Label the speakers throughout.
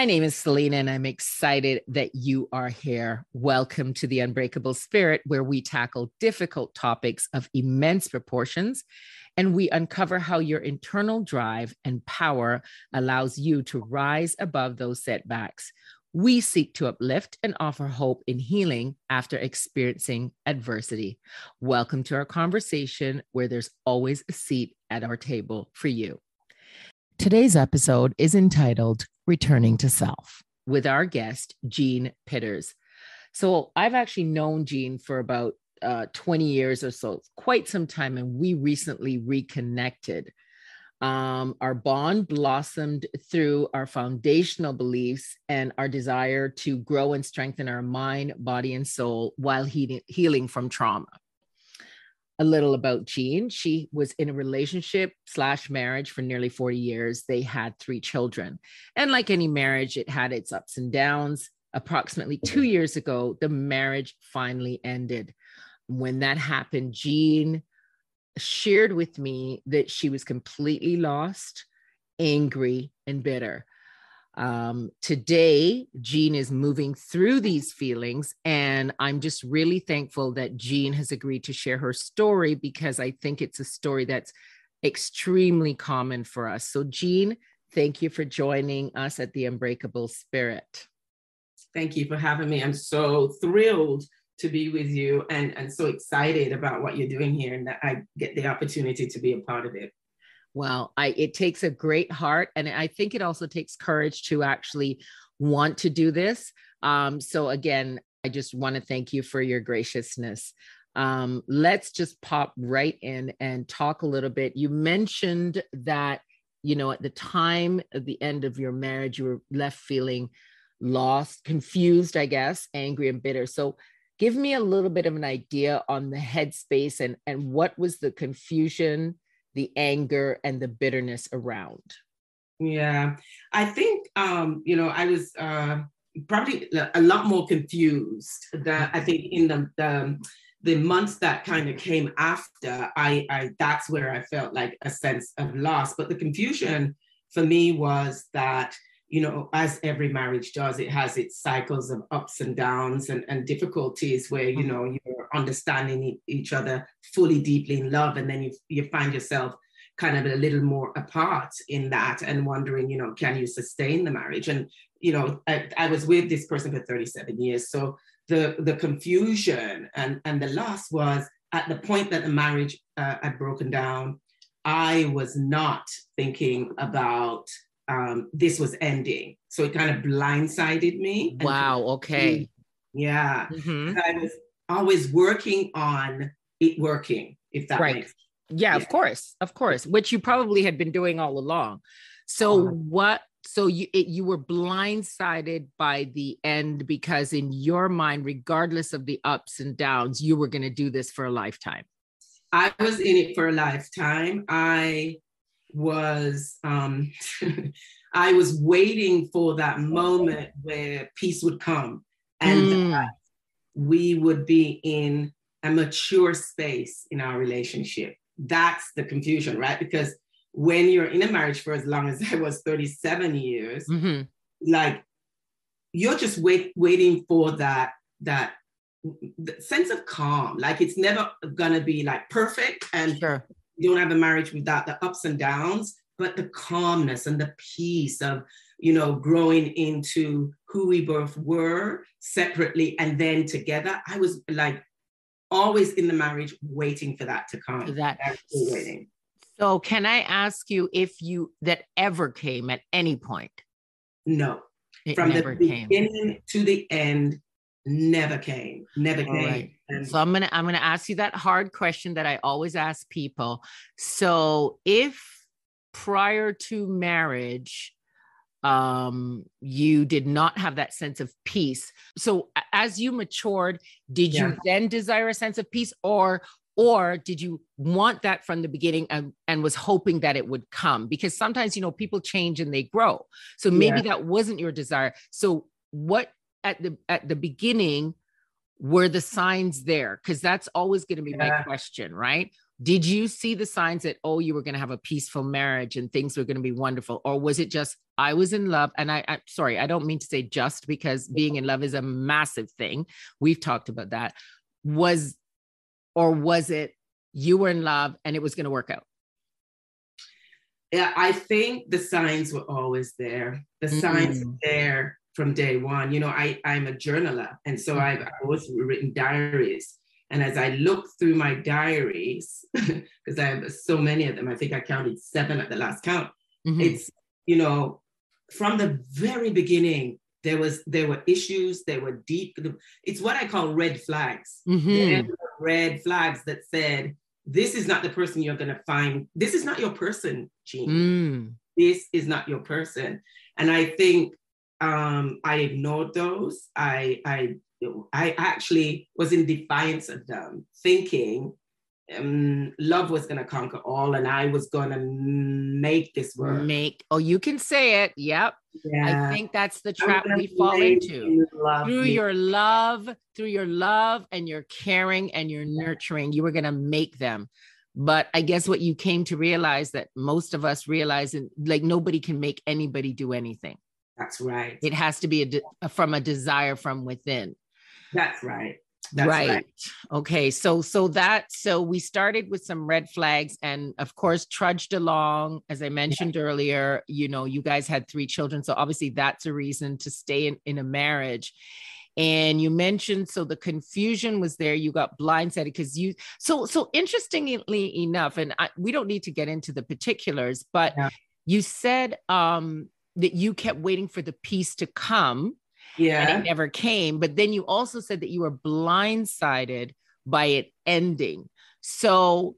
Speaker 1: My name is Selena, and I'm excited that you are here. Welcome to the Unbreakable Spirit, where we tackle difficult topics of immense proportions and we uncover how your internal drive and power allows you to rise above those setbacks. We seek to uplift and offer hope in healing after experiencing adversity. Welcome to our conversation where there's always a seat at our table for you. Today's episode is entitled Returning to Self with our guest, Jean Pitters. So I've actually known Jean for about uh, 20 years or so, quite some time, and we recently reconnected. Um, our bond blossomed through our foundational beliefs and our desire to grow and strengthen our mind, body, and soul while he- healing from trauma a little about Jean. She was in a relationship slash marriage for nearly 40 years. They had three children. And like any marriage, it had its ups and downs. Approximately two years ago, the marriage finally ended. When that happened, Jean shared with me that she was completely lost, angry, and bitter. Um, today, Jean is moving through these feelings, and I'm just really thankful that Jean has agreed to share her story because I think it's a story that's extremely common for us. So, Jean, thank you for joining us at the Unbreakable Spirit.
Speaker 2: Thank you for having me. I'm so thrilled to be with you and, and so excited about what you're doing here and that I get the opportunity to be a part of it.
Speaker 1: Well, I it takes a great heart, and I think it also takes courage to actually want to do this. Um, so again, I just want to thank you for your graciousness. Um, let's just pop right in and talk a little bit. You mentioned that you know at the time of the end of your marriage, you were left feeling lost, confused, I guess, angry and bitter. So give me a little bit of an idea on the headspace and and what was the confusion the anger and the bitterness around?
Speaker 2: Yeah, I think um, you know I was uh, probably a lot more confused. That I think in the the, the months that kind of came after, I, I that's where I felt like a sense of loss. But the confusion for me was that you know, as every marriage does, it has its cycles of ups and downs and, and difficulties where, you mm-hmm. know, you're understanding each other fully, deeply in love. And then you, you find yourself kind of a little more apart in that and wondering, you know, can you sustain the marriage? And, you know, I, I was with this person for 37 years. So the, the confusion and, and the loss was at the point that the marriage uh, had broken down, I was not thinking about um, this was ending. So it kind of blindsided me.
Speaker 1: Wow. Okay.
Speaker 2: Yeah. Mm-hmm. I was always working on it working, if that right. makes
Speaker 1: yeah, yeah, of course. Of course. Which you probably had been doing all along. So what so you it, you were blindsided by the end because in your mind regardless of the ups and downs you were going to do this for a lifetime
Speaker 2: i was in it for a lifetime i was um, I was waiting for that moment where peace would come and mm. we would be in a mature space in our relationship. That's the confusion, right? Because when you're in a marriage for as long as I was 37 years, mm-hmm. like you're just wait, waiting for that that sense of calm. Like it's never gonna be like perfect and sure you don't have a marriage without the ups and downs, but the calmness and the peace of, you know, growing into who we both were separately and then together. I was like always in the marriage waiting for that to come.
Speaker 1: That waiting. So can I ask you if you that ever came at any point?
Speaker 2: No. It From the beginning came. to the end, never came never came right.
Speaker 1: and- so i'm gonna i'm gonna ask you that hard question that i always ask people so if prior to marriage um you did not have that sense of peace so as you matured did yeah. you then desire a sense of peace or or did you want that from the beginning and, and was hoping that it would come because sometimes you know people change and they grow so maybe yeah. that wasn't your desire so what at the at the beginning were the signs there? Because that's always going to be yeah. my question right? Did you see the signs that oh you were going to have a peaceful marriage and things were going to be wonderful? Or was it just i was in love and I, I sorry i don't mean to say just because being in love is a massive thing. We've talked about that. Was or was it you were in love and it was going to work out
Speaker 2: yeah i think the signs were always there. The mm-hmm. signs were there from day one you know i i'm a journaler and so mm-hmm. i've always written diaries and as I look through my diaries, because I have so many of them, I think I counted seven at the last count. Mm-hmm. It's, you know, from the very beginning, there was there were issues, there were deep, it's what I call red flags. Mm-hmm. red flags that said, this is not the person you're gonna find. This is not your person, Jean. Mm. This is not your person. And I think um, I ignored those. I I I actually was in defiance of them, thinking um, love was going to conquer all and I was going to make this work.
Speaker 1: Make, oh, you can say it. Yep. Yeah. I think that's the trap we fall into. Through me. your love, through your love and your caring and your nurturing, you were going to make them. But I guess what you came to realize that most of us realize, and like nobody can make anybody do anything.
Speaker 2: That's right.
Speaker 1: It has to be a de- from a desire from within.
Speaker 2: That's right. That's
Speaker 1: right. right. Okay. So so that so we started with some red flags and of course trudged along as I mentioned yeah. earlier, you know, you guys had three children so obviously that's a reason to stay in, in a marriage. And you mentioned so the confusion was there you got blindsided because you so so interestingly enough and I, we don't need to get into the particulars but yeah. you said um that you kept waiting for the peace to come
Speaker 2: yeah.
Speaker 1: And it never came. But then you also said that you were blindsided by it ending. So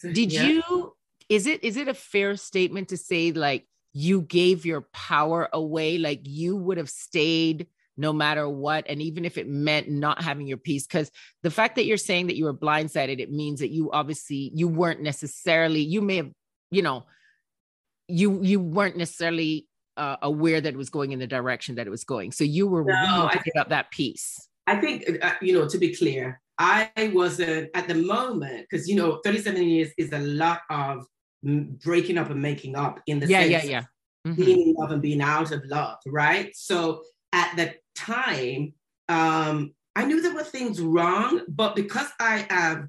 Speaker 1: did yeah. you is it is it a fair statement to say like you gave your power away like you would have stayed no matter what and even if it meant not having your peace because the fact that you're saying that you were blindsided it means that you obviously you weren't necessarily you may have you know you you weren't necessarily uh, aware that it was going in the direction that it was going. So you were no, willing to give up that peace.
Speaker 2: I think, uh, you know, to be clear, I wasn't at the moment, because, you know, 37 years is a lot of breaking up and making up in the
Speaker 1: yeah, sense yeah, yeah.
Speaker 2: Mm-hmm. being in love and being out of love, right? So at the time, um, I knew there were things wrong, but because I have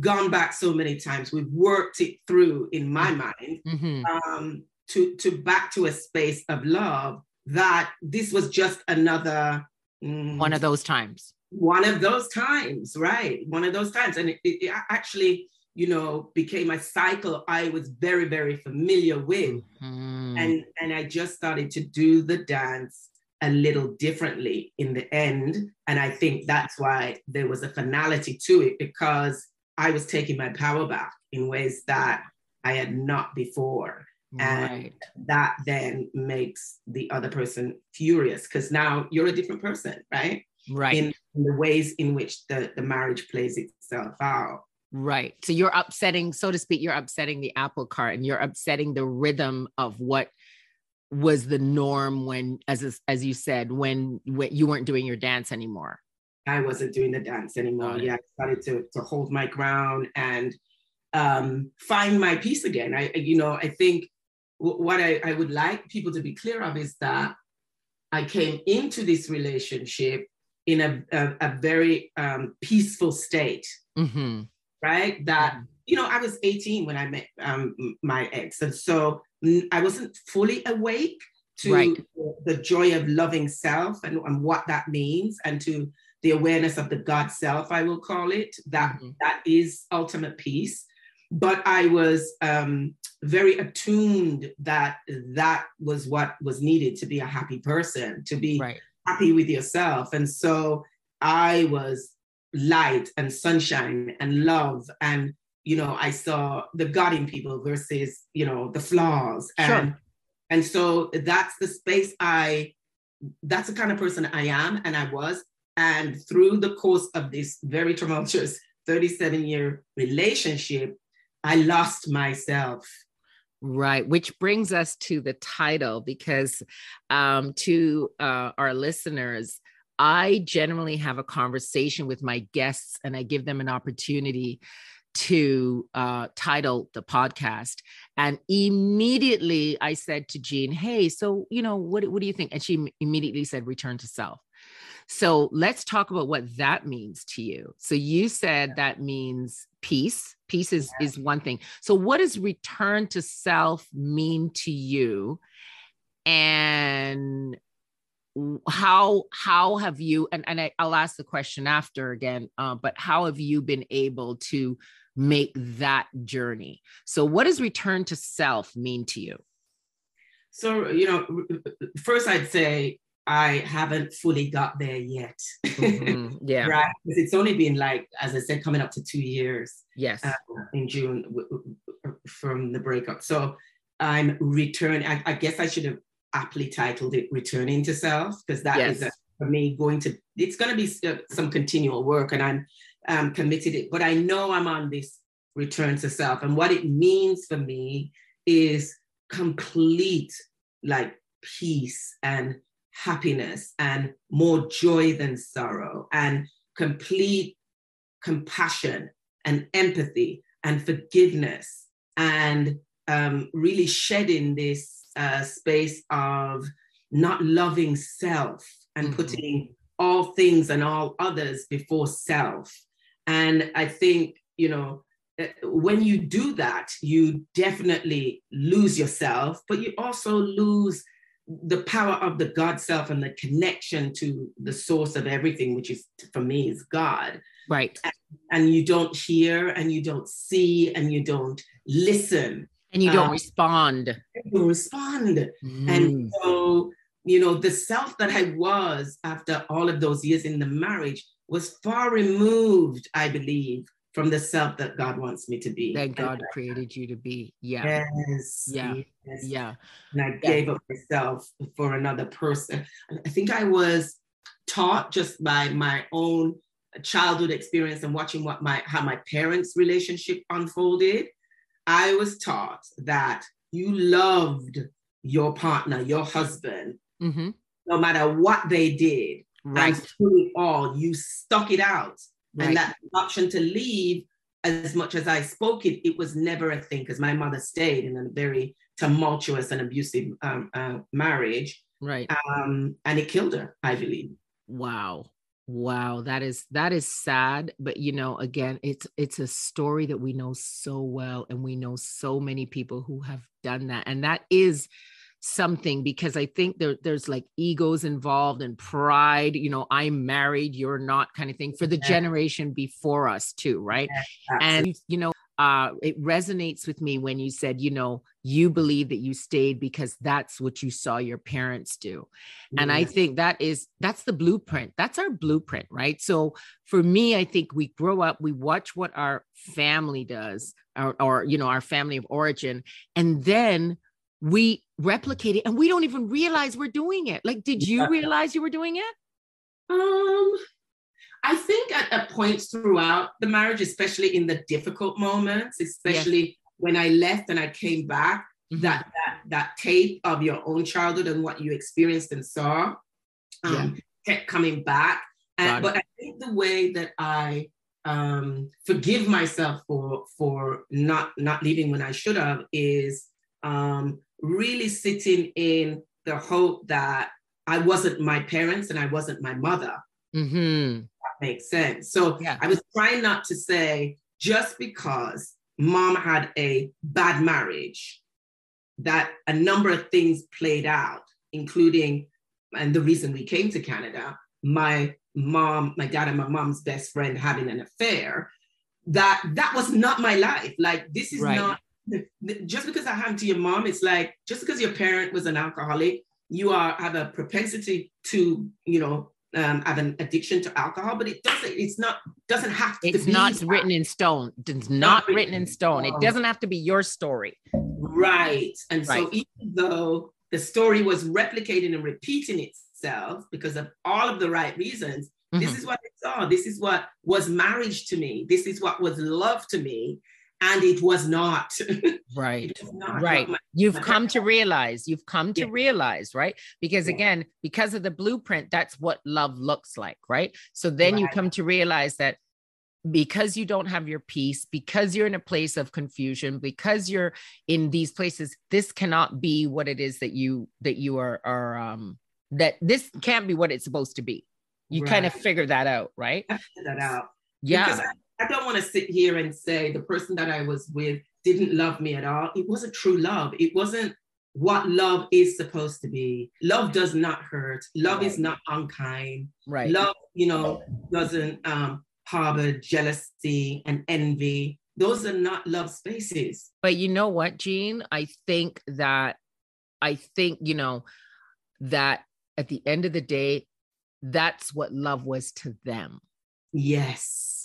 Speaker 2: gone back so many times, we've worked it through in my mind. Mm-hmm. Um, to, to back to a space of love that this was just another
Speaker 1: mm, one of those times.
Speaker 2: one of those times right? One of those times. And it, it, actually you know became a cycle i was very very familiar with. Mm-hmm. and and i just started to do the dance a little differently in the end. And i think that's why there was a finality to it because i was taking my power back in ways that i had not before and right. that then makes the other person furious because now you're a different person right?
Speaker 1: Right.
Speaker 2: In, in, the ways in which the, the marriage plays itself out.
Speaker 1: Right. So you're upsetting so to speak you're upsetting the apple cart and you're upsetting the rhythm of what was the norm when as as you said when, when you weren't doing your dance anymore.
Speaker 2: I wasn't doing the dance anymore. Yeah i started to, to hold my ground and um, find my peace again. I you know i think what I, I would like people to be clear of is that I came into this relationship in a, a, a very um, peaceful state, mm-hmm. right? That, mm-hmm. you know, I was 18 when I met um, my ex. And so I wasn't fully awake to right. the joy of loving self and, and what that means and to the awareness of the God self, I will call it, that, mm-hmm. that is ultimate peace but I was um, very attuned that that was what was needed to be a happy person, to be right. happy with yourself. And so I was light and sunshine and love. And, you know, I saw the God in people versus, you know, the flaws. And, sure. and so that's the space I, that's the kind of person I am and I was. And through the course of this very tumultuous 37 year relationship, I lost myself.
Speaker 1: Right, which brings us to the title because um, to uh, our listeners, I generally have a conversation with my guests and I give them an opportunity to uh, title the podcast. And immediately I said to Jean, Hey, so, you know, what, what do you think? And she immediately said, Return to self. So let's talk about what that means to you. So you said that means peace. Peace is, is one thing. So what does return to self mean to you? And how how have you and, and I, will ask the question after again uh, but how have you been able to make that journey so what does return to self mean to you
Speaker 2: so you know first i'd say i haven't fully got there yet
Speaker 1: mm-hmm. yeah
Speaker 2: right because it's only been like as i said coming up to two years
Speaker 1: yes uh,
Speaker 2: in june w- w- from the breakup so i'm returning I, guess i should have aptly titled it Returning to Self, because that yes. is a, for me going to, it's going to be uh, some continual work and I'm um, committed it, but I know I'm on this return to self. And what it means for me is complete like peace and happiness and more joy than sorrow and complete compassion and empathy and forgiveness and um, really shedding this uh, space of not loving self and mm-hmm. putting all things and all others before self. And I think, you know, uh, when you do that, you definitely lose yourself, but you also lose the power of the God self and the connection to the source of everything, which is for me is God.
Speaker 1: Right.
Speaker 2: And, and you don't hear and you don't see and you don't listen
Speaker 1: and you don't um, respond.
Speaker 2: You respond. Mm. And so, you know, the self that I was after all of those years in the marriage was far removed, I believe, from the self that God wants me to be.
Speaker 1: That God created you to be. Yeah.
Speaker 2: Yes.
Speaker 1: Yeah. Yes. Yeah.
Speaker 2: And I gave up myself for another person. I think I was taught just by my own childhood experience and watching what my how my parents' relationship unfolded I was taught that you loved your partner, your husband, mm-hmm. no matter what they did. Right. And through it all, you stuck it out. Right. And that option to leave, as much as I spoke it, it was never a thing because my mother stayed in a very tumultuous and abusive um, uh, marriage.
Speaker 1: Right.
Speaker 2: Um, and it killed her, I believe.
Speaker 1: Wow. Wow, that is that is sad, but you know, again, it's it's a story that we know so well and we know so many people who have done that. And that is something because I think there, there's like egos involved and pride, you know, I'm married, you're not kind of thing for the yeah. generation before us too, right? Yeah, and you know, uh, it resonates with me when you said, you know, you believe that you stayed because that's what you saw your parents do. Yeah. And I think that is, that's the blueprint. That's our blueprint, right? So for me, I think we grow up, we watch what our family does, or, or you know, our family of origin, and then we replicate it and we don't even realize we're doing it. Like, did you realize you were doing it?
Speaker 2: Um, I think at, at points throughout the marriage, especially in the difficult moments, especially yes. when I left and I came back, mm-hmm. that, that that tape of your own childhood and what you experienced and saw um, yeah. kept coming back. And, but I think the way that I um, forgive myself for for not not leaving when I should have is um, really sitting in the hope that I wasn't my parents and I wasn't my mother.
Speaker 1: Mm-hmm
Speaker 2: makes sense. So yeah. I was trying not to say just because mom had a bad marriage, that a number of things played out, including, and the reason we came to Canada, my mom, my dad, and my mom's best friend having an affair. That that was not my life. Like this is right. not just because I happened to your mom. It's like just because your parent was an alcoholic, you are have a propensity to you know um, have an addiction to alcohol, but it doesn't. It's not doesn't have to.
Speaker 1: It's not that. written in stone. It's not, not written in stone. It doesn't have to be your story.
Speaker 2: Right. And right. so even though the story was replicating and repeating itself because of all of the right reasons, mm-hmm. this is what I saw. This is what was marriage to me. This is what was love to me and it was not
Speaker 1: right was not right my, you've my come to realize you've come to yeah. realize right because yeah. again because of the blueprint that's what love looks like right so then right. you come to realize that because you don't have your peace, because you're in a place of confusion, because you're in these places, this cannot be what it is that you that you are are um that this can't be what it's supposed to be. You right. kind of figure that out, right?
Speaker 2: I figure that out.
Speaker 1: Yeah. Because
Speaker 2: I, I don't want to sit here and say the person that I was with didn't love me at all. It wasn't true love. It wasn't what love is supposed to be. Love does not hurt. Love right. is not unkind.
Speaker 1: Right.
Speaker 2: Love, you know, doesn't um, harbor jealousy and envy. Those are not love spaces.
Speaker 1: But you know what, Jean? I think that, I think, you know, that at the end of the day, that's what love was to them.
Speaker 2: Yes.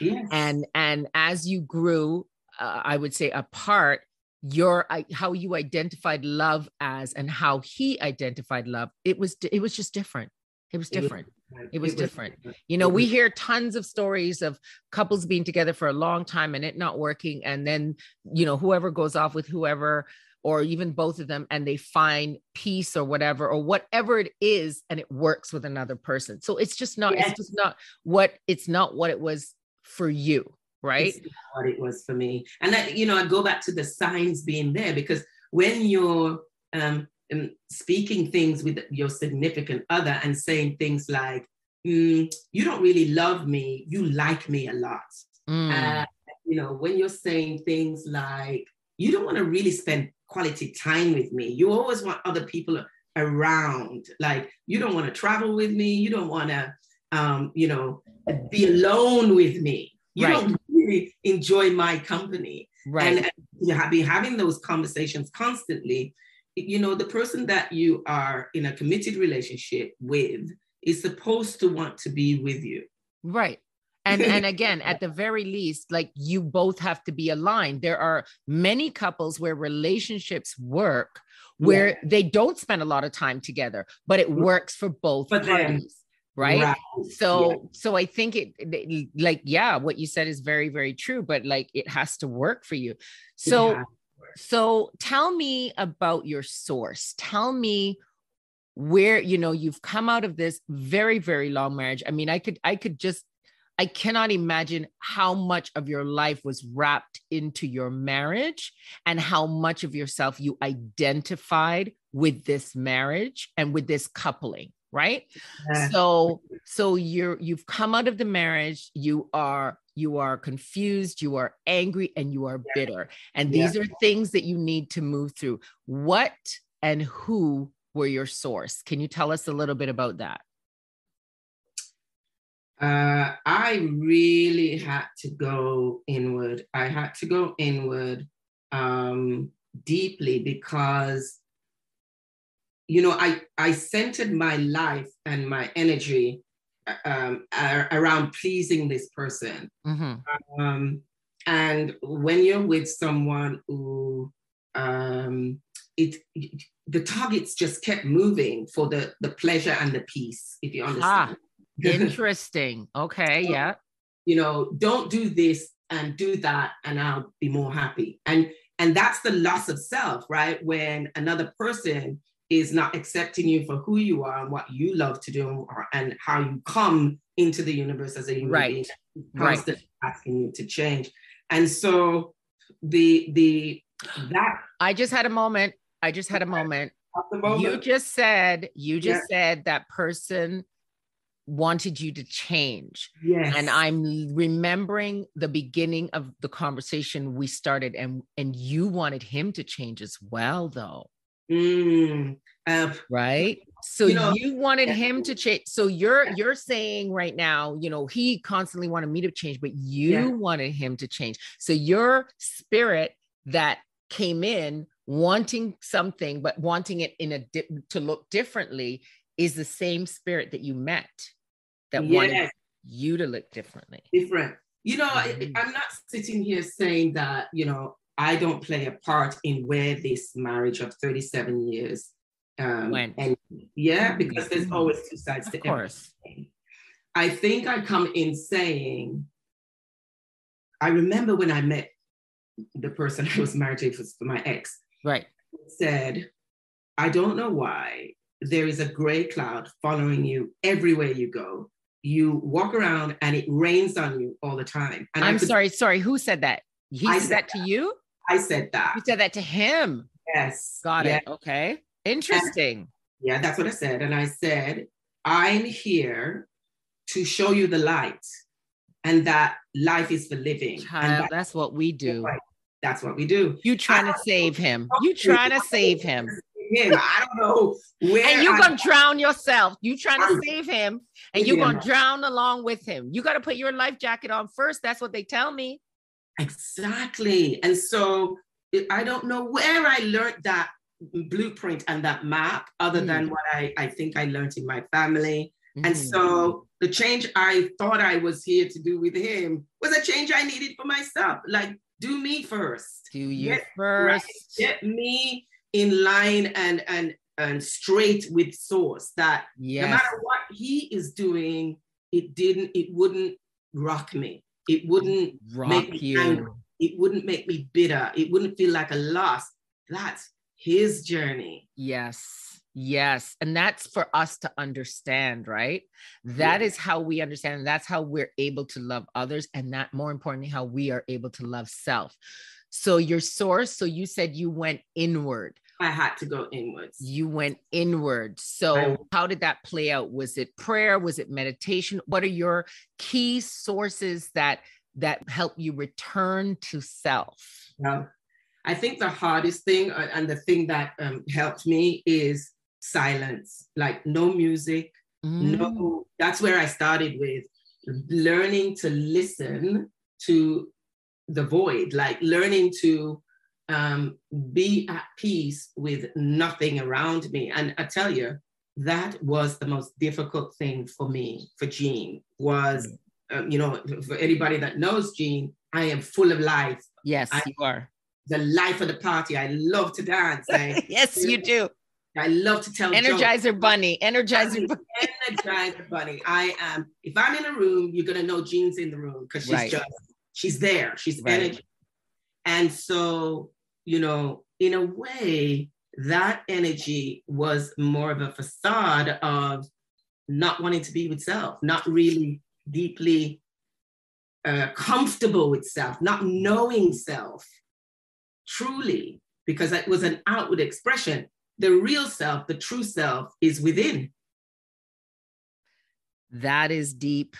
Speaker 2: Yes.
Speaker 1: And and as you grew, uh, I would say apart, your how you identified love as and how he identified love, it was it was just different. It was different. It was, different. You know, we hear tons of stories of couples being together for a long time and it not working. And then, you know, whoever goes off with whoever, or even both of them, and they find peace or whatever, or whatever it is, and it works with another person. So it's just not, yes. it's just not what it's not what it was for you. Right.
Speaker 2: what it was for me. And that, you know, I go back to the signs being there because when you're um speaking things with your significant other and saying things like, mm, you don't really love me, you like me a lot. Mm. Uh, you know, when you're saying things like, you don't want to really spend quality time with me, you always want other people around. Like, you don't want to travel with me, you don't want to, um, you know, be alone with me. You right. don't really enjoy my company.
Speaker 1: Right.
Speaker 2: And, and you have been having those conversations constantly you know, the person that you are in a committed relationship with is supposed to want to be with you.
Speaker 1: Right. And and again, at the very least, like you both have to be aligned. There are many couples where relationships work where yeah. they don't spend a lot of time together, but it works for both but parties. Right? right? so yeah. so i think it, it, like yeah what you said is very very true but like it has to work for you so yeah. So tell me about your source. Tell me where, you know, you've come out of this very, very long marriage. I mean, I could, I could just, I cannot imagine how much of your life was wrapped into your marriage and how much of yourself you identified with this marriage and with this coupling right yeah. so so you're you've come out of the marriage you are you are confused, you are angry, and you are bitter. And these yeah. are things that you need to move through. What and who were your source? Can you tell us a little bit about that?
Speaker 2: Uh, I really had to go inward. I had to go inward um, deeply because, you know, I, I centered my life and my energy um, around pleasing this person. Mm-hmm. Um, and when you're with someone who um, it, it, the targets just kept moving for the the pleasure and the peace, if you understand.
Speaker 1: Ah, interesting. Okay, so, yeah.
Speaker 2: You know, don't do this and do that, and I'll be more happy. And and that's the loss of self, right? When another person is not accepting you for who you are and what you love to do and how you come into the universe as a human
Speaker 1: right.
Speaker 2: being, constantly right. asking you to change. And so the the that
Speaker 1: I just had a moment. I just had a moment. moment. You just said you just yeah. said that person wanted you to change.
Speaker 2: Yes.
Speaker 1: And I'm remembering the beginning of the conversation we started and and you wanted him to change as well though.
Speaker 2: Mm,
Speaker 1: uh, right. So you, know, you wanted him to change. So you're you're saying right now, you know, he constantly wanted me to change, but you yeah. wanted him to change. So your spirit that came in wanting something, but wanting it in a di- to look differently is the same spirit that you met that yes. wanted you to look differently.
Speaker 2: Different. You know, mm-hmm. I, I'm not sitting here saying that, you know, I don't play a part in where this marriage of 37 years um, went. And yeah, because there's always two sides to it.
Speaker 1: of
Speaker 2: to
Speaker 1: course.
Speaker 2: everything. I think I come in saying, I remember when I met the person I was married to, was my ex.
Speaker 1: Right.
Speaker 2: Said, I don't know why there is a gray cloud following you everywhere you go. you walk around and it rains on you all the time. And
Speaker 1: I'm could, sorry, sorry. Who said that? He I said that to you?
Speaker 2: I said that.
Speaker 1: You said that to him.
Speaker 2: Yes.
Speaker 1: Got yeah. it. Okay. Interesting.
Speaker 2: And, yeah, that's what I said. And I said, I'm here to show you the light and that life is for living.
Speaker 1: Child, that, that's what we do.
Speaker 2: That's what we do.
Speaker 1: You trying to save him. You trying to save him.
Speaker 2: Him. I don't know where.
Speaker 1: And you're gonna drown yourself. You trying to save him, and you're gonna drown along with him. You got to put your life jacket on first. That's what they tell me.
Speaker 2: Exactly. And so I don't know where I learned that blueprint and that map, other mm. than what I, I think I learned in my family. Mm. And so the change I thought I was here to do with him was a change I needed for myself. Like, do me first.
Speaker 1: Do you get, first. Right,
Speaker 2: get me in line and and and straight with source that yes. no matter what he is doing, it didn't, it wouldn't rock me. It wouldn't rock make me you. angry. It wouldn't make me bitter. It wouldn't feel like a loss. That's his journey.
Speaker 1: Yes. Yes. And that's for us to understand, right? That yeah. is how we understand. That's how we're able to love others. And that more importantly, how we are able to love self. So your source, so you said you went inward.
Speaker 2: I had to go inwards.
Speaker 1: You went inward. So how did that play out? Was it prayer? Was it meditation? What are your key sources that that help you return to self?
Speaker 2: Yeah. I think the hardest thing uh, and the thing that um, helped me is silence, like no music, mm. no. That's where I started with learning to listen to the void, like learning to um, be at peace with nothing around me. And I tell you, that was the most difficult thing for me, for Jean, was, um, you know, for anybody that knows Jean, I am full of life.
Speaker 1: Yes,
Speaker 2: I,
Speaker 1: you are
Speaker 2: the life of the party. I love to dance. I,
Speaker 1: yes, you do.
Speaker 2: I love to tell
Speaker 1: Energizer jokes. Bunny, Energizer Bunny.
Speaker 2: Energizer Bunny. I am. If I'm in a room, you're gonna know Jean's in the room because she's right. just she's there. She's right. energy. And so, you know, in a way, that energy was more of a facade of not wanting to be with self, not really deeply uh, comfortable with self, not knowing self truly, because it was an outward expression. The real self, the true self, is within.
Speaker 1: That is deep.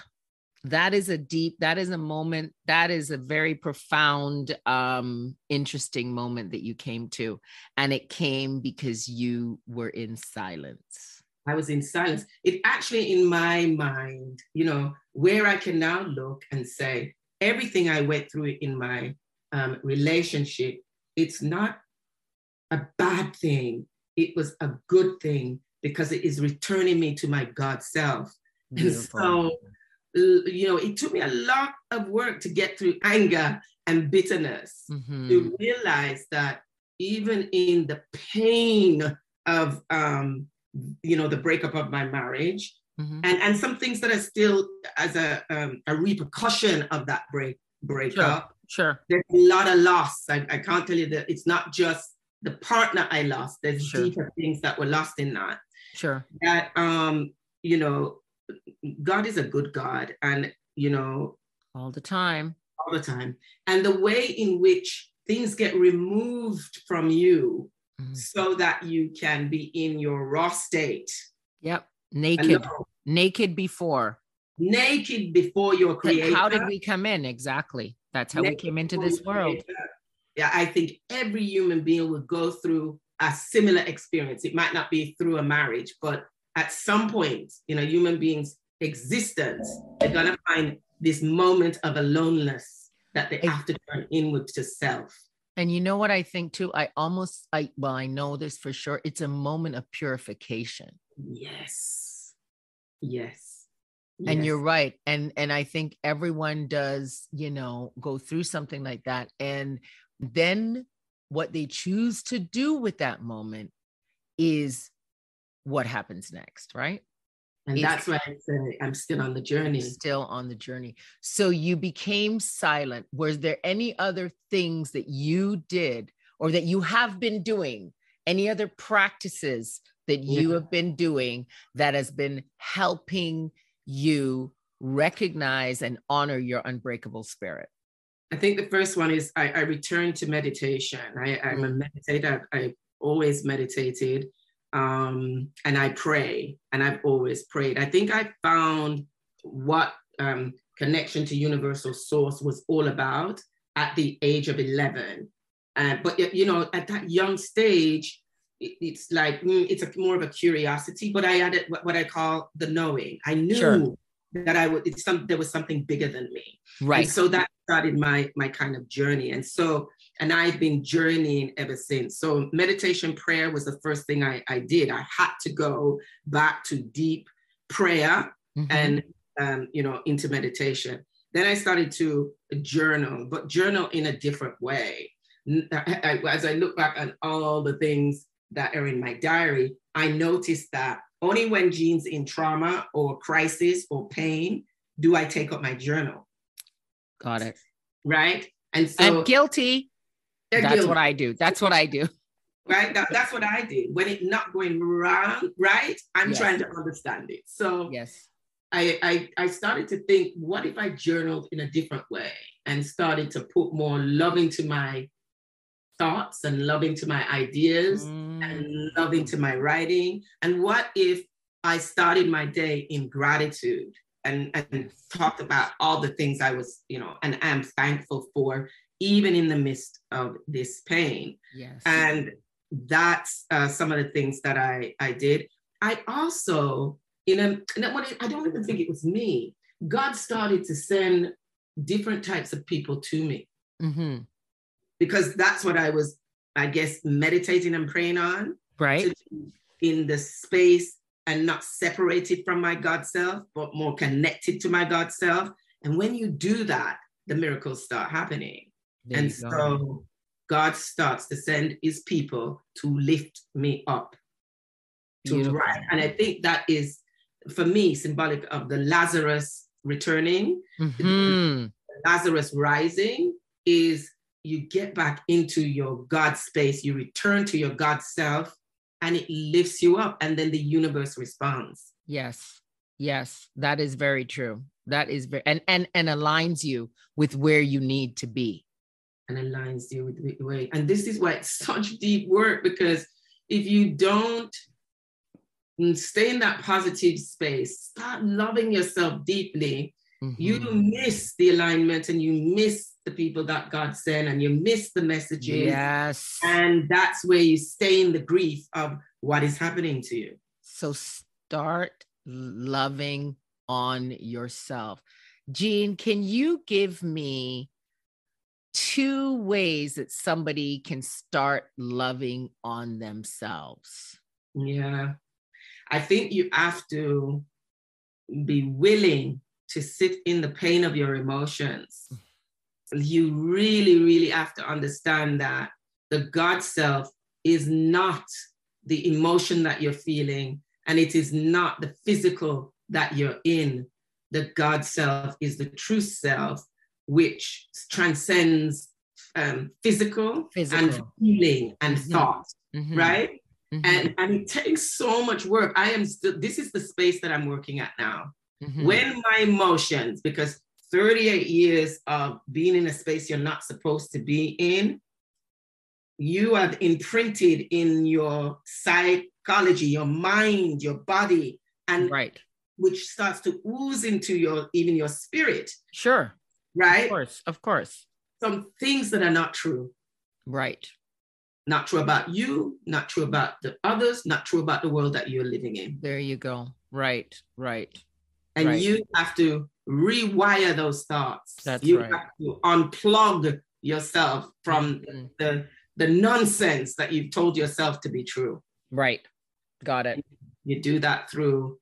Speaker 1: That is a deep, that is a moment, that is a very profound, um, interesting moment that you came to. And it came because you were in silence.
Speaker 2: I was in silence. It actually, in my mind, you know, where I can now look and say, everything I went through in my um, relationship it's not a bad thing. It was a good thing because it is returning me to my God self. Beautiful. And so, you know, it took me a lot of work to get through anger and bitterness mm-hmm. to realize that even in the pain of, um, you know, the breakup of my marriage, mm-hmm. and, and some things that are still as a, um, a repercussion of that break breakup,
Speaker 1: Sure.
Speaker 2: There's a lot of loss. I, I can't tell you that it's not just the partner I lost. There's sure. deeper things that were lost in that.
Speaker 1: Sure.
Speaker 2: That um, you know, God is a good God, and you know,
Speaker 1: all the time.
Speaker 2: All the time. And the way in which things get removed from you mm-hmm. so that you can be in your raw state.
Speaker 1: Yep. Naked. Naked before.
Speaker 2: Naked before your creator.
Speaker 1: How did we come in? Exactly. That's how we came into this world.
Speaker 2: Yeah, I think every human being will go through a similar experience. It might not be through a marriage, but at some point in a human being's existence, they're gonna find this moment of aloneness that they have to turn inward to self.
Speaker 1: And you know what I think too? I almost I well, I know this for sure. It's a moment of purification.
Speaker 2: Yes. Yes
Speaker 1: and you're right and and i think everyone does you know go through something like that and then what they choose to do with that moment is what happens next right
Speaker 2: and that's why i say i'm still on the journey
Speaker 1: still on the journey so you became silent was there any other things that you did or that you have been doing any other practices that you yeah. have been doing that has been helping you recognize and honor your unbreakable spirit?
Speaker 2: I think the first one is I, I return to meditation. I, I'm a mm. meditator. I always meditated um, and I pray, and I've always prayed. I think I found what um, connection to universal source was all about at the age of 11. Uh, but you know, at that young stage, it, it's like mm, it's a, more of a curiosity. But I had what, what I call the knowing. I knew sure. that I would. It's some there was something bigger than me.
Speaker 1: Right.
Speaker 2: And so that started my my kind of journey. And so and I've been journeying ever since. So meditation prayer was the first thing I, I did. I had to go back to deep prayer mm-hmm. and um, you know into meditation. Then I started to journal, but journal in a different way. As I look back on all the things that are in my diary, I noticed that only when Jean's in trauma or crisis or pain do I take up my journal.
Speaker 1: Got it.
Speaker 2: Right.
Speaker 1: And so I'm guilty. That's guilty. what I do. That's what I do.
Speaker 2: Right. That, that's what I did. When it's not going wrong, right? I'm yes. trying to understand it. So
Speaker 1: yes.
Speaker 2: I, I I started to think, what if I journaled in a different way and started to put more love into my thoughts and love into my ideas mm. and love into my writing? And what if I started my day in gratitude and, and talked about all the things I was, you know, and am thankful for even in the midst of this pain.
Speaker 1: Yes.
Speaker 2: And that's uh, some of the things that I, I did. I also, in a, I don't even think it was me. God started to send different types of people to me. Mm-hmm. Because that's what I was, I guess, meditating and praying on.
Speaker 1: Right.
Speaker 2: In the space and not separated from my God self, but more connected to my God self. And when you do that, the miracles start happening. There and so go. God starts to send his people to lift me up. To rise. And I think that is, for me, symbolic of the Lazarus returning. Mm-hmm. Lazarus rising is you get back into your God space, you return to your God self, and it lifts you up, and then the universe responds.
Speaker 1: Yes. Yes, that is very true. That is very and and and aligns you with where you need to be
Speaker 2: and aligns you with the way. And this is why it's such deep work because if you don't stay in that positive space, start loving yourself deeply, mm-hmm. you miss the alignment and you miss the people that God sent and you miss the messages.
Speaker 1: Yes.
Speaker 2: And that's where you stay in the grief of what is happening to you.
Speaker 1: So start loving on yourself. Jean, can you give me two ways that somebody can start loving on themselves?
Speaker 2: Yeah. I think you have to be willing to sit in the pain of your emotions. You really, really have to understand that the God self is not the emotion that you're feeling, and it is not the physical that you're in. The God self is the true self which transcends um, physical, physical, and feeling and mm-hmm. thought, mm-hmm. right? Mm-hmm. And, and it takes so much work. I am still, this is the space that I'm working at now. Mm-hmm. When my emotions, because 38 years of being in a space you're not supposed to be in, you have imprinted in your psychology, your mind, your body, and
Speaker 1: right.
Speaker 2: which starts to ooze into your even your spirit.
Speaker 1: Sure
Speaker 2: right?
Speaker 1: Of course, of course.
Speaker 2: Some things that are not true.
Speaker 1: Right.
Speaker 2: Not true about you, not true about the others, not true about the world that you're living in.
Speaker 1: There you go. Right, right.
Speaker 2: And
Speaker 1: right.
Speaker 2: you have to rewire those thoughts.
Speaker 1: That's
Speaker 2: you
Speaker 1: right.
Speaker 2: have to unplug yourself from mm-hmm. the the nonsense that you've told yourself to be true.
Speaker 1: Right. Got it.
Speaker 2: You do that through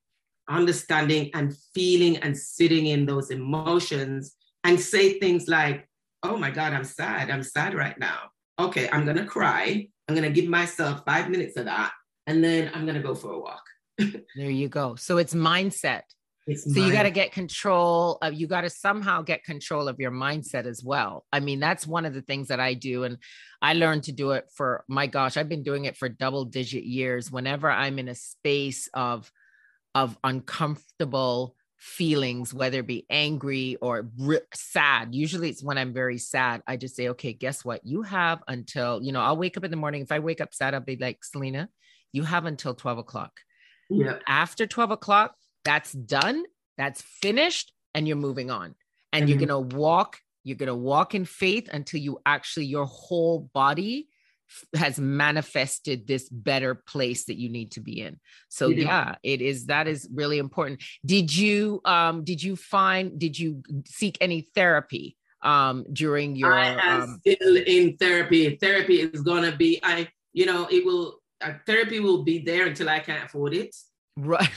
Speaker 2: understanding and feeling and sitting in those emotions and say things like, oh my God, I'm sad. I'm sad right now. Okay, I'm going to cry. I'm going to give myself five minutes of that. And then I'm going to go for a walk.
Speaker 1: there you go. So it's mindset.
Speaker 2: It's
Speaker 1: so you got to get control of you got to somehow get control of your mindset as well. I mean, that's one of the things that I do and I learned to do it for my gosh, I've been doing it for double digit years whenever I'm in a space of of uncomfortable feelings, whether it be angry or sad. Usually it's when I'm very sad. I just say, okay, guess what? You have until, you know, I'll wake up in the morning. If I wake up sad, I'll be like, Selena, you have until 12 o'clock.
Speaker 2: Yeah.
Speaker 1: After 12 o'clock, that's done, that's finished, and you're moving on. And
Speaker 2: Mhm.
Speaker 1: you're going to walk, you're going to walk in faith until you actually, your whole body has manifested this better place that you need to be in. So
Speaker 2: is.
Speaker 1: yeah, it is that is really important. Did you um did you find did you seek any therapy um during your
Speaker 2: I am
Speaker 1: um
Speaker 2: still in therapy. Therapy is gonna be, I, you know, it will, uh, therapy will be there until I can't afford it,
Speaker 1: right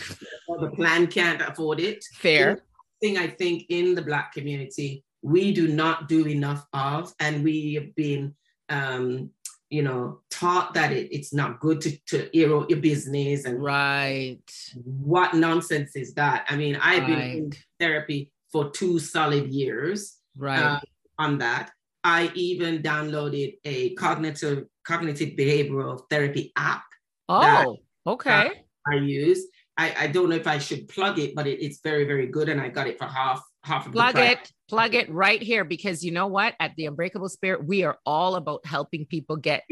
Speaker 2: or the plan can't afford it.
Speaker 1: fair
Speaker 2: thing I think in the Black community we do not do enough of, and we have been, um, you know, taught that it, it's not good to, to out your business and
Speaker 1: right
Speaker 2: what nonsense is that? I mean, I've been in therapy for two solid years
Speaker 1: right
Speaker 2: uh, on that. I even downloaded a cognitive cognitive behavioral therapy app
Speaker 1: oh okay
Speaker 2: I use. I, I don't know if I should plug it, but it, it's very, very good. And I got it for half half of
Speaker 1: plug
Speaker 2: the price.
Speaker 1: it plug it right here because you know what at the unbreakable spirit we are all about helping people get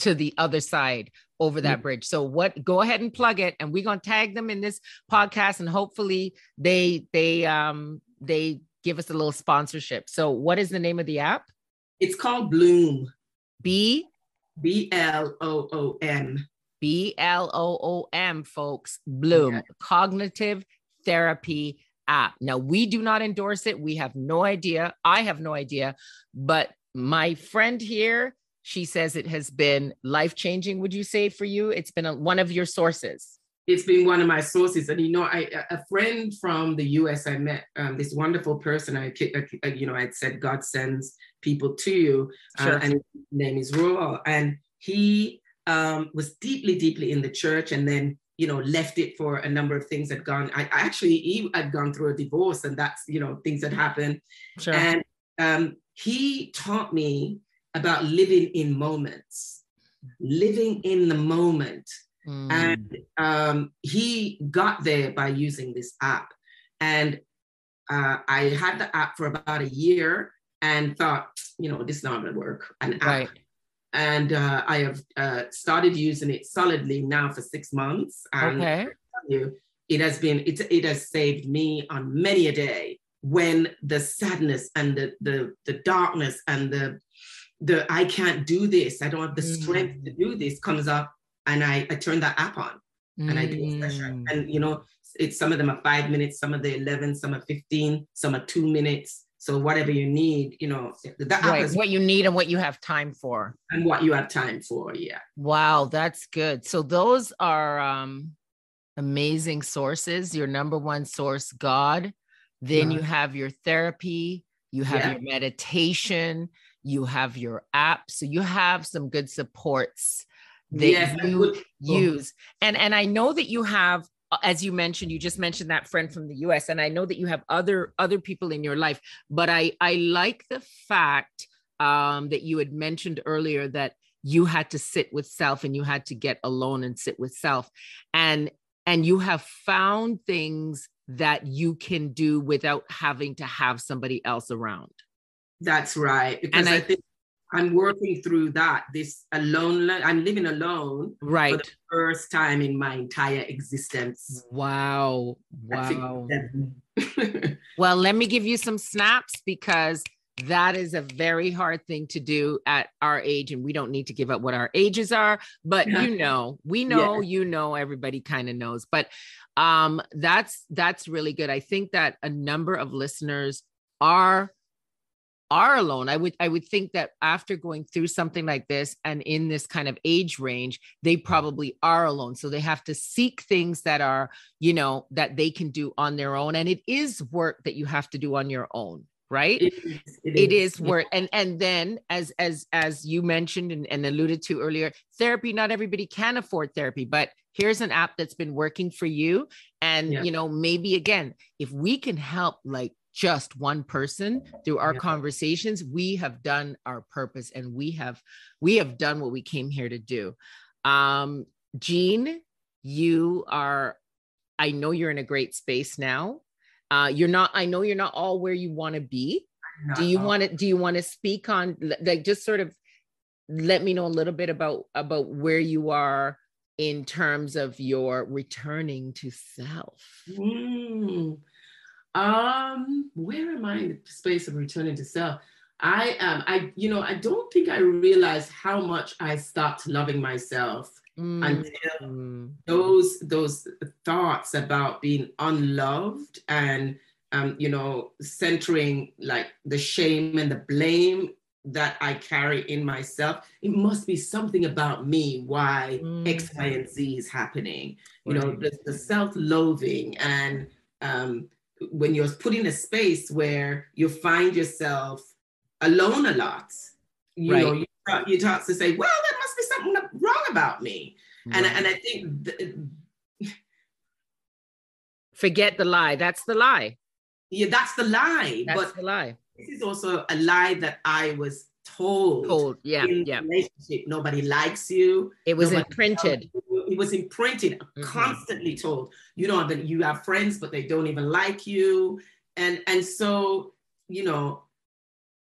Speaker 1: to the other side over that
Speaker 2: Mm.
Speaker 1: bridge. So what go ahead and plug it and we're going to tag them in this podcast and hopefully they they um they give us a little sponsorship. So what is the name of the app?
Speaker 2: It's called Bloom.
Speaker 1: B
Speaker 2: B L O O M.
Speaker 1: B L O O M folks, Bloom. Cognitive Therapy app. Now we do not endorse it. We have no idea. I have no idea, but my friend here she says it has been life changing. Would you say for you? It's been a, one of your sources.
Speaker 2: It's been one of my sources, and you know, I a friend from the U.S. I met um, this wonderful person. I, you know, I'd said God sends people to you,
Speaker 1: Sure.
Speaker 2: uh, and his name is Roel, and he um, was deeply, deeply in the church, and then you know left it for a number of things had gone. I, actually he had gone through a divorce, and that's you know things that happened,
Speaker 1: Sure.
Speaker 2: and um, he taught me about living in moments, living in the moment.
Speaker 1: Mm.
Speaker 2: And um, he got there by using this app. And uh, I had the app for about a year and thought, you know, this is not going to work. An app.
Speaker 1: right.
Speaker 2: And uh, I have uh, started using it solidly now for six months. And
Speaker 1: Okay.
Speaker 2: you, it has been it, it has saved me on many a day when the sadness and the the, the darkness and the the I can't do this, I don't have the strength to do this comes up and I, I turn that app on and I do a session.
Speaker 1: Mm.
Speaker 2: And you know, it's some of them are five minutes, some of the 11, some are 15, some are two minutes. So whatever you need, you know, that
Speaker 1: Right.
Speaker 2: is
Speaker 1: What you need and what you have time for.
Speaker 2: and what you have time for. Yeah.
Speaker 1: Wow, that's good. So those are um amazing sources. Your number one source, God. Then you have your therapy, you have
Speaker 2: Yeah.
Speaker 1: your meditation, you have your app. So you have some good supports that
Speaker 2: Yes,
Speaker 1: you use. And and I know that you have as you mentioned you just mentioned that friend from the US and I know that you have other other people in your life, but I I like the fact um that you had mentioned earlier that you had to sit with self and you had to get alone and sit with self and and you have found things that you can do without having to have somebody else around.
Speaker 2: That's right. Because
Speaker 1: And
Speaker 2: I,
Speaker 1: I-
Speaker 2: think I'm working through that. This alone, I'm living alone for
Speaker 1: Right.
Speaker 2: the first time in my entire existence.
Speaker 1: Wow. Wow. Well, let me give you some snaps because that is a very hard thing to do at our age. And we don't need to give up what our ages are, but you know, we know, you know, everybody kind of knows. But um that's that's really good. I think that a number of listeners are are alone i would i would think that after going through something like this and in this kind of age range they probably are alone. So they have to seek things that are you know that they can do on their own. And it is work that you have to do on your own right?
Speaker 2: It is.
Speaker 1: it is work. And and then as as as you mentioned and, and alluded to earlier therapy not everybody can afford therapy but here's an app that's been working for you. And
Speaker 2: Yeah.
Speaker 1: you know maybe again if we can help like just one person through our
Speaker 2: Yeah.
Speaker 1: conversations we have done our purpose and we have we have done what we came here to do um jean you are i know you're in a great space now Uh, you're not, I know you're not all where you want to be. Do you want to, do you want to speak on like just sort of let me know a little bit about about where you are in terms of your returning to self?
Speaker 2: Mm. Um, where am I in the space of returning to self? I am, I, you know, I don't think I realized how much I stopped loving myself mm. until those those thoughts about being unloved and um, you know, centering like the shame and the blame that I carry in myself, it must be something about me why mm. X, Y, and Z is happening. Right. You know, the, the self-loathing and um, when you're put in a space where you find yourself alone a lot, you right. know, you, you talk to say, well, there must be something wrong about me. Right. And, and I think th-
Speaker 1: forget the lie. That's the lie.
Speaker 2: Yeah, that's the lie.
Speaker 1: That's but the lie
Speaker 2: this is also a lie that I was told.
Speaker 1: Told, yeah, yeah.
Speaker 2: Relationship, nobody likes you.
Speaker 1: It was imprinted.
Speaker 2: It was imprinted, mm-hmm. constantly told. You know that you have friends, but they don't even like you, and and so you know,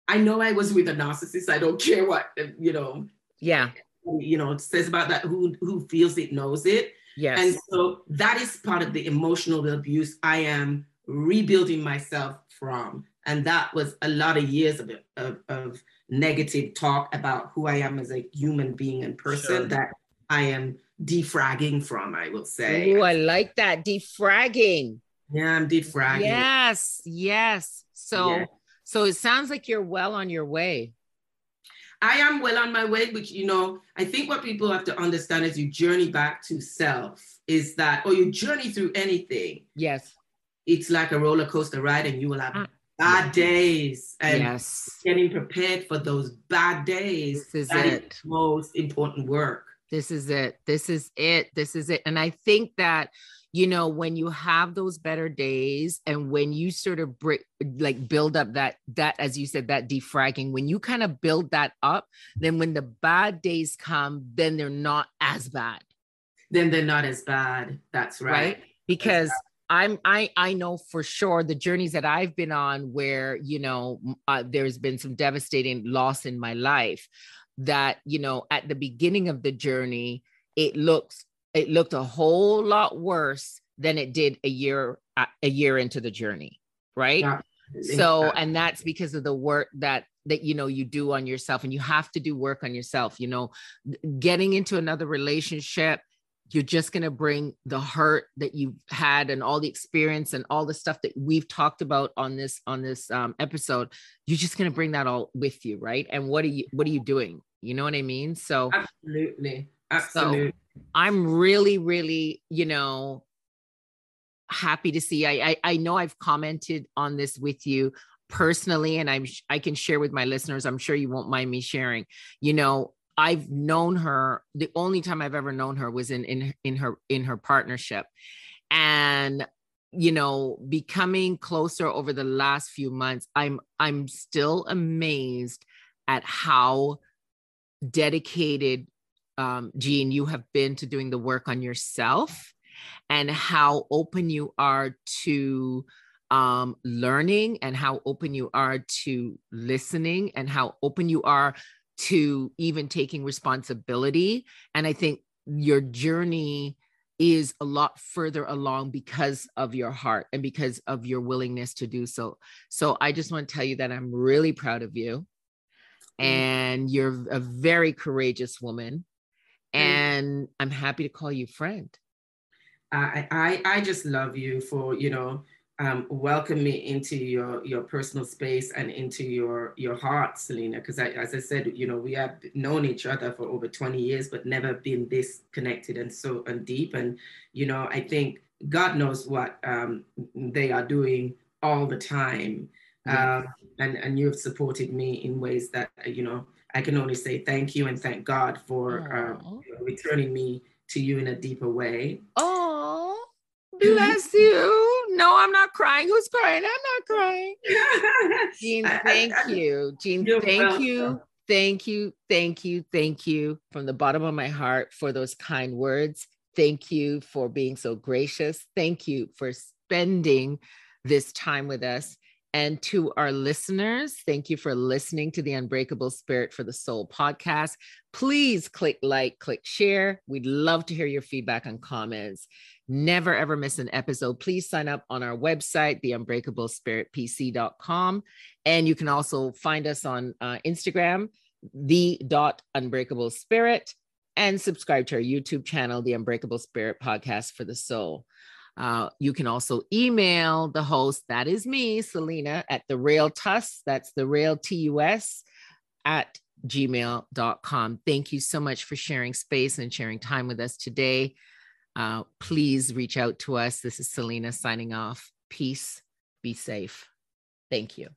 Speaker 2: I know I was with a narcissist. I don't care what you know.
Speaker 1: Yeah.
Speaker 2: You know, it says about that. Who who feels it knows it.
Speaker 1: Yes.
Speaker 2: And so that is part of the emotional abuse I am rebuilding myself from. And that was a lot of years of, of, of negative talk about who I am as a human being and person sure. that I am defragging from, I will say.
Speaker 1: Oh, I like that. Defragging.
Speaker 2: Yeah, I'm defragging.
Speaker 1: Yes, yes. So yeah. so it sounds like you're well on your way.
Speaker 2: I am well on my way, which you know, I think what people have to understand as you journey back to self is that, or you journey through anything.
Speaker 1: Yes.
Speaker 2: It's like a roller coaster ride, and you will have ah bad days and
Speaker 1: yes.
Speaker 2: getting prepared for those bad days.
Speaker 1: This is that it.
Speaker 2: Is most important work.
Speaker 1: This is it. This is it. This is it. And I think that you know when you have those better days and when you sort of break like build up that that as you said that defragging when you kind of build that up then when the bad days come then they're not as bad
Speaker 2: then they're not as bad that's right, right?
Speaker 1: because I'm I I know for sure the journeys that I've been on where you know uh, there's been some devastating loss in my life that you know at the beginning of the journey it looks it looked a whole lot worse than it did a year a year into the journey right yeah. so and that's because of the work that that you know you do on yourself and you have to do work on yourself you know getting into another relationship you're just going to bring the hurt that you've had and all the experience and all the stuff that we've talked about on this on this um, episode you're just going to bring that all with you right? And what are you what are you doing? You know what i mean? So
Speaker 2: absolutely. absolutely.
Speaker 1: So i'm really really you know happy to see. I, I i know i've commented on this with you personally and i'm i can share with my listeners. I'm sure you won't mind me sharing. You know I've known her. The only time I've ever known her was in in in her in her partnership, and you know, becoming closer over the last few months. I'm I'm still amazed at how dedicated um, Jean you have been to doing the work on yourself, and how open you are to um, learning and how open you are to listening and how open you are to even taking responsibility. And I think your journey is a lot further along because of your heart and because of your willingness to do so. So I just want to tell you that I'm really proud of you. And you're a very courageous woman. And I'm happy to call you friend.
Speaker 2: I, I I just love you for, you know, um, welcome me into your your personal space and into your your heart, Selena. Because as I said, you know, we have known each other for over 20 years, but never been this connected and so and deep. And you know, I think God knows what um, they are doing all the time. Um, and and you have supported me in ways that you know I can only say thank you and thank God for uh, returning me to you in a deeper way.
Speaker 1: Oh, bless you. No, I'm not crying. Who's crying? I'm not crying. Jean, thank you. Jean, thank welcome. you. Thank you. Thank you. Thank you from the bottom of my heart for those kind words. Thank you for being so gracious. Thank you for spending this time with us. And to our listeners, thank you for listening to the Unbreakable Spirit for the Soul podcast. Please click like, click share. We'd love to hear your feedback and comments. Never ever miss an episode. Please sign up on our website, theunbreakablespiritpc.com. And you can also find us on uh, Instagram, the dot unbreakable spirit, and subscribe to our YouTube channel, the Unbreakable Spirit Podcast for the Soul. Uh, you can also email the host, that is me, Selena, at the Rail Tus, that's the Rail TUS at gmail.com. Thank you so much for sharing space and sharing time with us today. Uh, please reach out to us. This is Selena signing off. Peace. Be safe. Thank you.